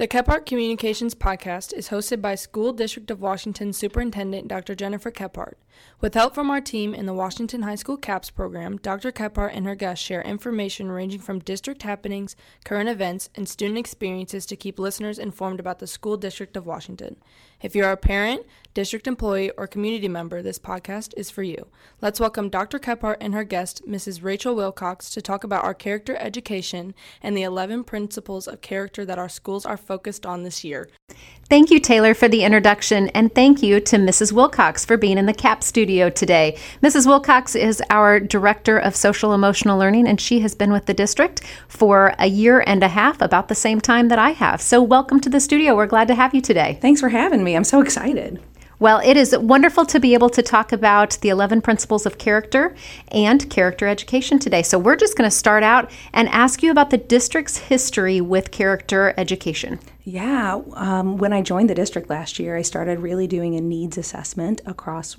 The Kephart Communications Podcast is hosted by School District of Washington Superintendent Dr. Jennifer Kephart. With help from our team in the Washington High School CAPS program, Dr. Kephart and her guests share information ranging from district happenings, current events, and student experiences to keep listeners informed about the School District of Washington. If you're a parent, district employee, or community member, this podcast is for you. Let's welcome Dr. Kephart and her guest, Mrs. Rachel Wilcox, to talk about our character education and the 11 principles of character that our schools are focused on this year. Thank you, Taylor, for the introduction, and thank you to Mrs. Wilcox for being in the CAP studio today. Mrs. Wilcox is our Director of Social Emotional Learning, and she has been with the district for a year and a half, about the same time that I have. So, welcome to the studio. We're glad to have you today. Thanks for having me. I'm so excited. Well, it is wonderful to be able to talk about the 11 principles of character and character education today. So, we're just going to start out and ask you about the district's history with character education. Yeah, um, when I joined the district last year, I started really doing a needs assessment across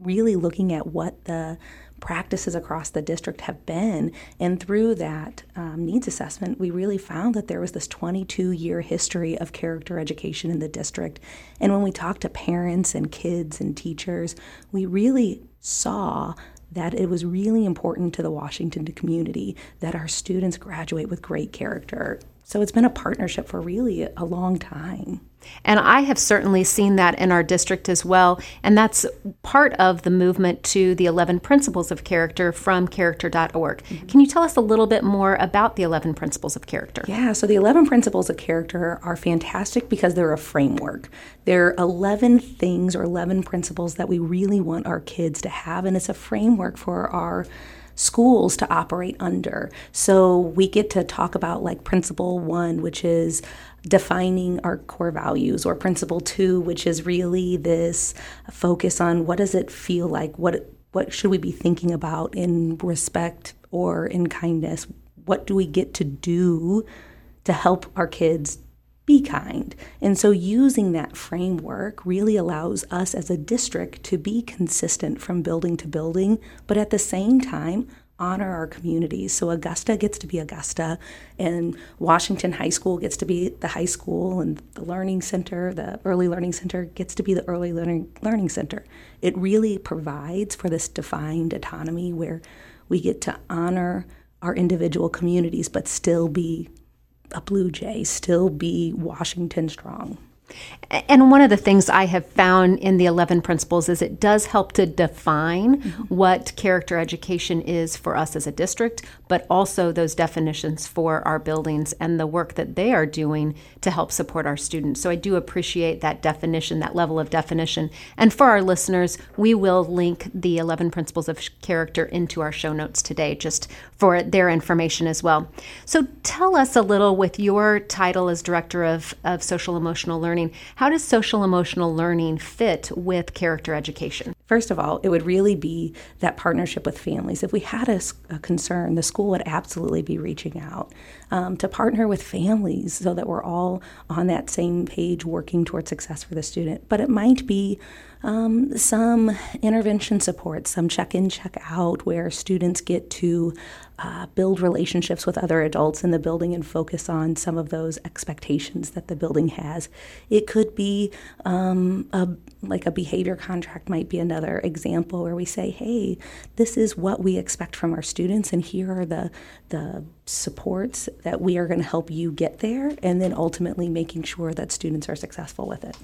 really looking at what the practices across the district have been. And through that um, needs assessment, we really found that there was this 22 year history of character education in the district. And when we talked to parents and kids and teachers, we really saw that it was really important to the Washington community that our students graduate with great character. So it's been a partnership for really a long time. And I have certainly seen that in our district as well. And that's part of the movement to the 11 principles of character from character.org. Mm-hmm. Can you tell us a little bit more about the 11 principles of character? Yeah, so the 11 principles of character are fantastic because they're a framework. They're 11 things or 11 principles that we really want our kids to have. And it's a framework for our schools to operate under. So we get to talk about like principle one, which is defining our core values, or principle two, which is really this focus on what does it feel like? What what should we be thinking about in respect or in kindness? What do we get to do to help our kids be kind. And so, using that framework really allows us as a district to be consistent from building to building, but at the same time, honor our communities. So Augusta gets to be Augusta, and Washington High School gets to be the high school, and the Learning Center, the Early Learning Center, gets to be the Early Learning, learning Center. It really provides for this defined autonomy where we get to honor our individual communities, but still be a Blue Jay, still be Washington strong. And one of the things I have found in the 11 principles is it does help to define mm-hmm. what character education is for us as a district, but also those definitions for our buildings and the work that they are doing to help support our students. So I do appreciate that definition, that level of definition. And for our listeners, we will link the 11 principles of character into our show notes today just for their information as well. So tell us a little with your title as Director of, of Social Emotional Learning how does social emotional learning fit with character education? First of all, it would really be that partnership with families. If we had a, a concern, the school would absolutely be reaching out um, to partner with families so that we're all on that same page working towards success for the student. But it might be um, some intervention support, some check in, check out, where students get to uh, build relationships with other adults in the building and focus on some of those expectations that the building has. It could be um, a, like a behavior contract, might be another example where we say, hey, this is what we expect from our students, and here are the, the supports that we are going to help you get there, and then ultimately making sure that students are successful with it.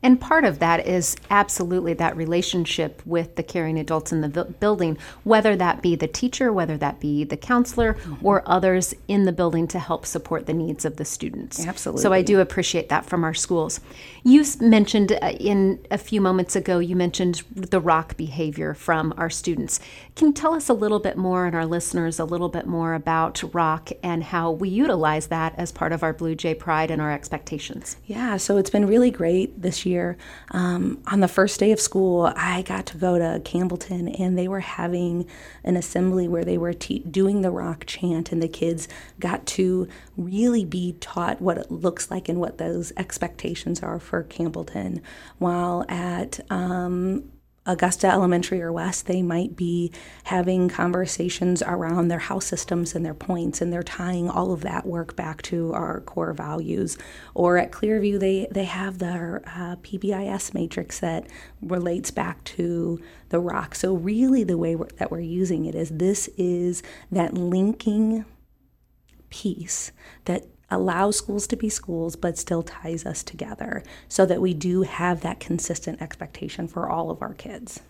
And part of that is absolutely that relationship with the caring adults in the building, whether that be the teacher, whether that be the counselor, mm-hmm. or others in the building to help support the needs of the students. Absolutely. So I do appreciate that from our schools. You mentioned uh, in a few moments ago, you mentioned the rock behavior from our students. Can you tell us a little bit more and our listeners a little bit more about rock and how we utilize that as part of our Blue Jay Pride and our expectations? Yeah, so it's been really great this year year. Um, on the first day of school, I got to go to Campbellton, and they were having an assembly where they were te- doing the rock chant, and the kids got to really be taught what it looks like and what those expectations are for Campbellton. While at um, Augusta Elementary or West, they might be having conversations around their house systems and their points, and they're tying all of that work back to our core values. Or at Clearview, they, they have their uh, PBIS matrix that relates back to the rock. So, really, the way we're, that we're using it is this is that linking piece that allows schools to be schools but still ties us together so that we do have that consistent expectation for all of our kids.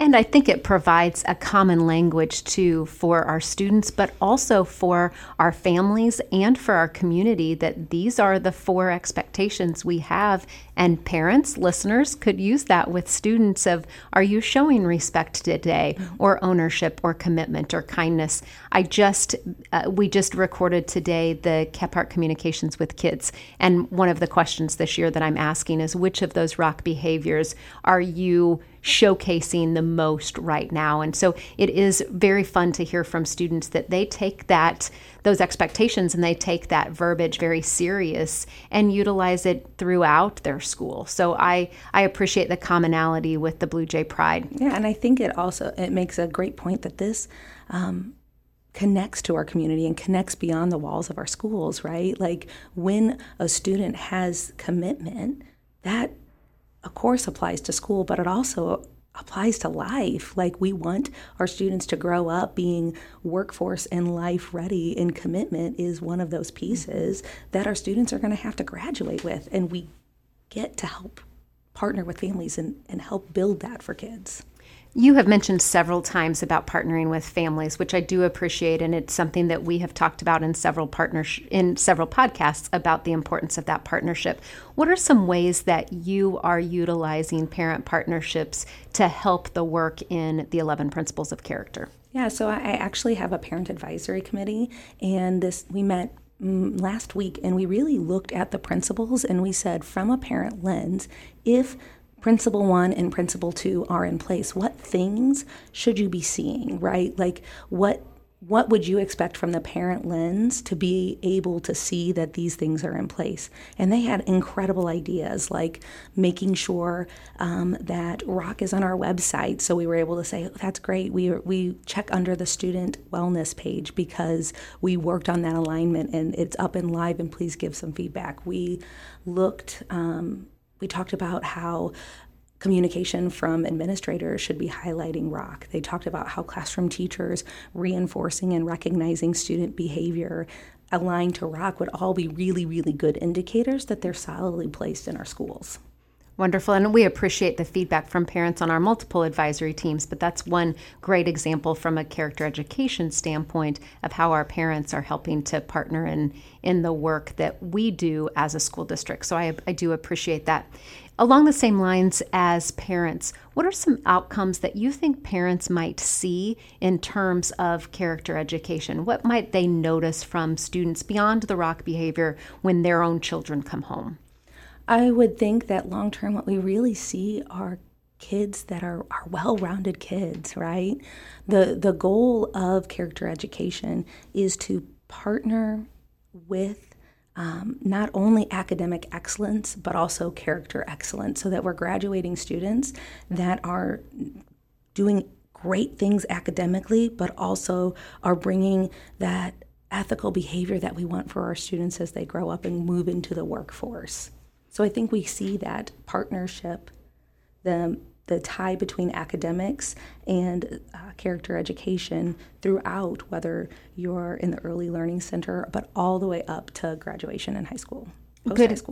And I think it provides a common language too for our students, but also for our families and for our community that these are the four expectations we have. And parents, listeners could use that with students of are you showing respect today or ownership or commitment or kindness? I just, uh, we just recorded today the Kephart Communications with Kids. And one of the questions this year that I'm asking is which of those rock behaviors are you showcasing the most right now. And so it is very fun to hear from students that they take that those expectations and they take that verbiage very serious and utilize it throughout their school. So I I appreciate the commonality with the Blue Jay Pride. Yeah, and I think it also it makes a great point that this um, connects to our community and connects beyond the walls of our schools, right? Like when a student has commitment, that of course applies to school, but it also applies to life. Like we want our students to grow up being workforce and life ready, and commitment is one of those pieces that our students are going to have to graduate with. And we get to help partner with families and, and help build that for kids. You have mentioned several times about partnering with families, which I do appreciate, and it's something that we have talked about in several partners in several podcasts about the importance of that partnership. What are some ways that you are utilizing parent partnerships to help the work in the 11 principles of character? Yeah, so I actually have a parent advisory committee, and this we met mm, last week and we really looked at the principles and we said from a parent lens if principle one and principle two are in place, what things should you be seeing, right? Like what what would you expect from the parent lens to be able to see that these things are in place? And they had incredible ideas like making sure um, that rock is on our website. So we were able to say, oh, that's great. We, we check under the student wellness page because we worked on that alignment and it's up and live, and please give some feedback. We looked um, we talked about how communication from administrators should be highlighting rock. They talked about how classroom teachers reinforcing and recognizing student behavior aligned to rock would all be really, really good indicators that they're solidly placed in our schools. Wonderful. And we appreciate the feedback from parents on our multiple advisory teams, but that's one great example from a character education standpoint of how our parents are helping to partner in, in the work that we do as a school district. So I, I do appreciate that. Along the same lines as parents, what are some outcomes that you think parents might see in terms of character education? What might they notice from students beyond the rock behavior when their own children come home? I would think that long term, what we really see are kids that are, are well-rounded kids right? The the goal of character education is to partner with um, not only academic excellence but also character excellence so that we're graduating students that are doing great things academically but also are bringing that ethical behavior that we want for our students as they grow up and move into the workforce so I think we see that partnership, the the tie between academics and uh, character education throughout, whether you're in the early learning center, but all the way up to graduation in high school good,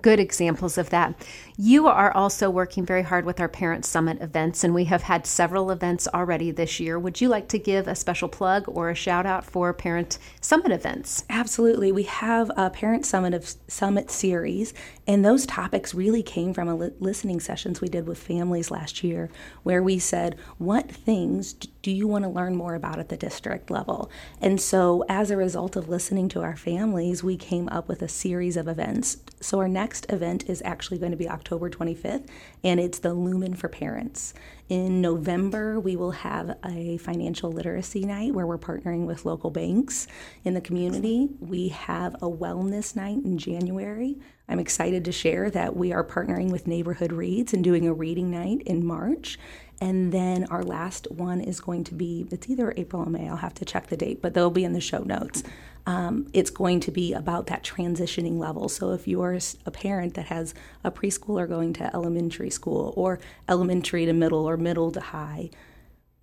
Good examples of that. You are also working very hard with our Parent Summit events, and we have had several events already this year. Would you like to give a special plug or a shout out for Parent Summit events? Absolutely. We have a Parent Summit of Summit series, and those topics really came from a li- listening sessions we did with families last year, where we said, "What things do you want to learn more about at the district level?" And so, as a result of listening to our families, we came up with a series of events events. So, our next event is actually going to be October 25th, and it's the Lumen for Parents. In November, we will have a financial literacy night where we're partnering with local banks in the community. We have a wellness night in January. I'm excited to share that we are partnering with Neighborhood Reads and doing a reading night in March. And then our last one is going to be, it's either April or May, I'll have to check the date, but they'll be in the show notes. Um, it's going to be about that transitioning level. So if you're a parent that has a preschooler going to elementary school or elementary to middle or middle to high,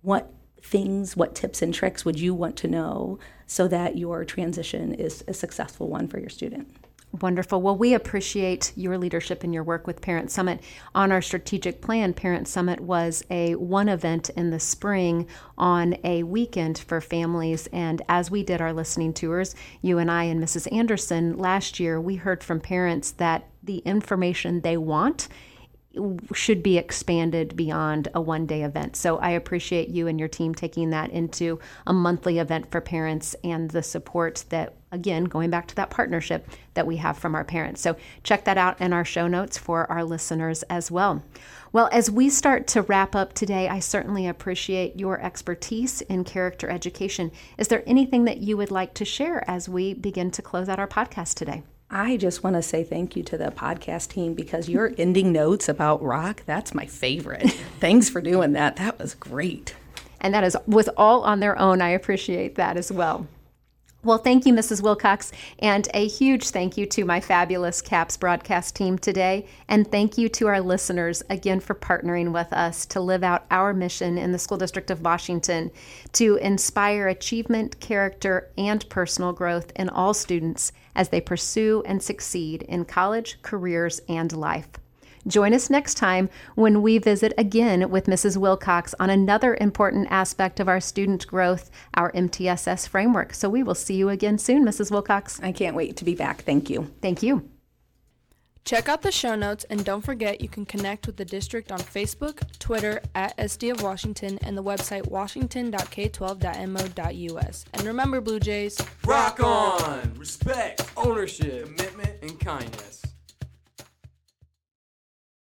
what things, what tips and tricks would you want to know so that your transition is a successful one for your student? Wonderful. Well, we appreciate your leadership and your work with Parent Summit. On our strategic plan, Parent Summit was a one event in the spring on a weekend for families. And as we did our listening tours, you and I and Mrs. Anderson last year, we heard from parents that the information they want should be expanded beyond a one day event. So I appreciate you and your team taking that into a monthly event for parents and the support that, again, going back to that partnership that we have from our parents. So check that out in our show notes for our listeners as well. Well, as we start to wrap up today, I certainly appreciate your expertise in character education. Is there anything that you would like to share as we begin to close out our podcast today? I just want to say thank you to the podcast team because your ending notes about rock, that's my favorite. Thanks for doing that. That was great. And that is was all on their own. I appreciate that as well. Well, thank you, Mrs. Wilcox, and a huge thank you to my fabulous CAPS broadcast team today. And thank you to our listeners again for partnering with us to live out our mission in the School District of Washington to inspire achievement, character, and personal growth in all students as they pursue and succeed in college, careers, and life. Join us next time when we visit again with Mrs. Wilcox on another important aspect of our student growth, our MTSS framework. So we will see you again soon, Mrs. Wilcox. I can't wait to be back. Thank you. Thank you. Check out the show notes and don't forget you can connect with the district on Facebook, Twitter at SD of Washington, and the website washington.k12.mo.us. And remember, Blue Jays, rock on! Respect, ownership, commitment, and kindness.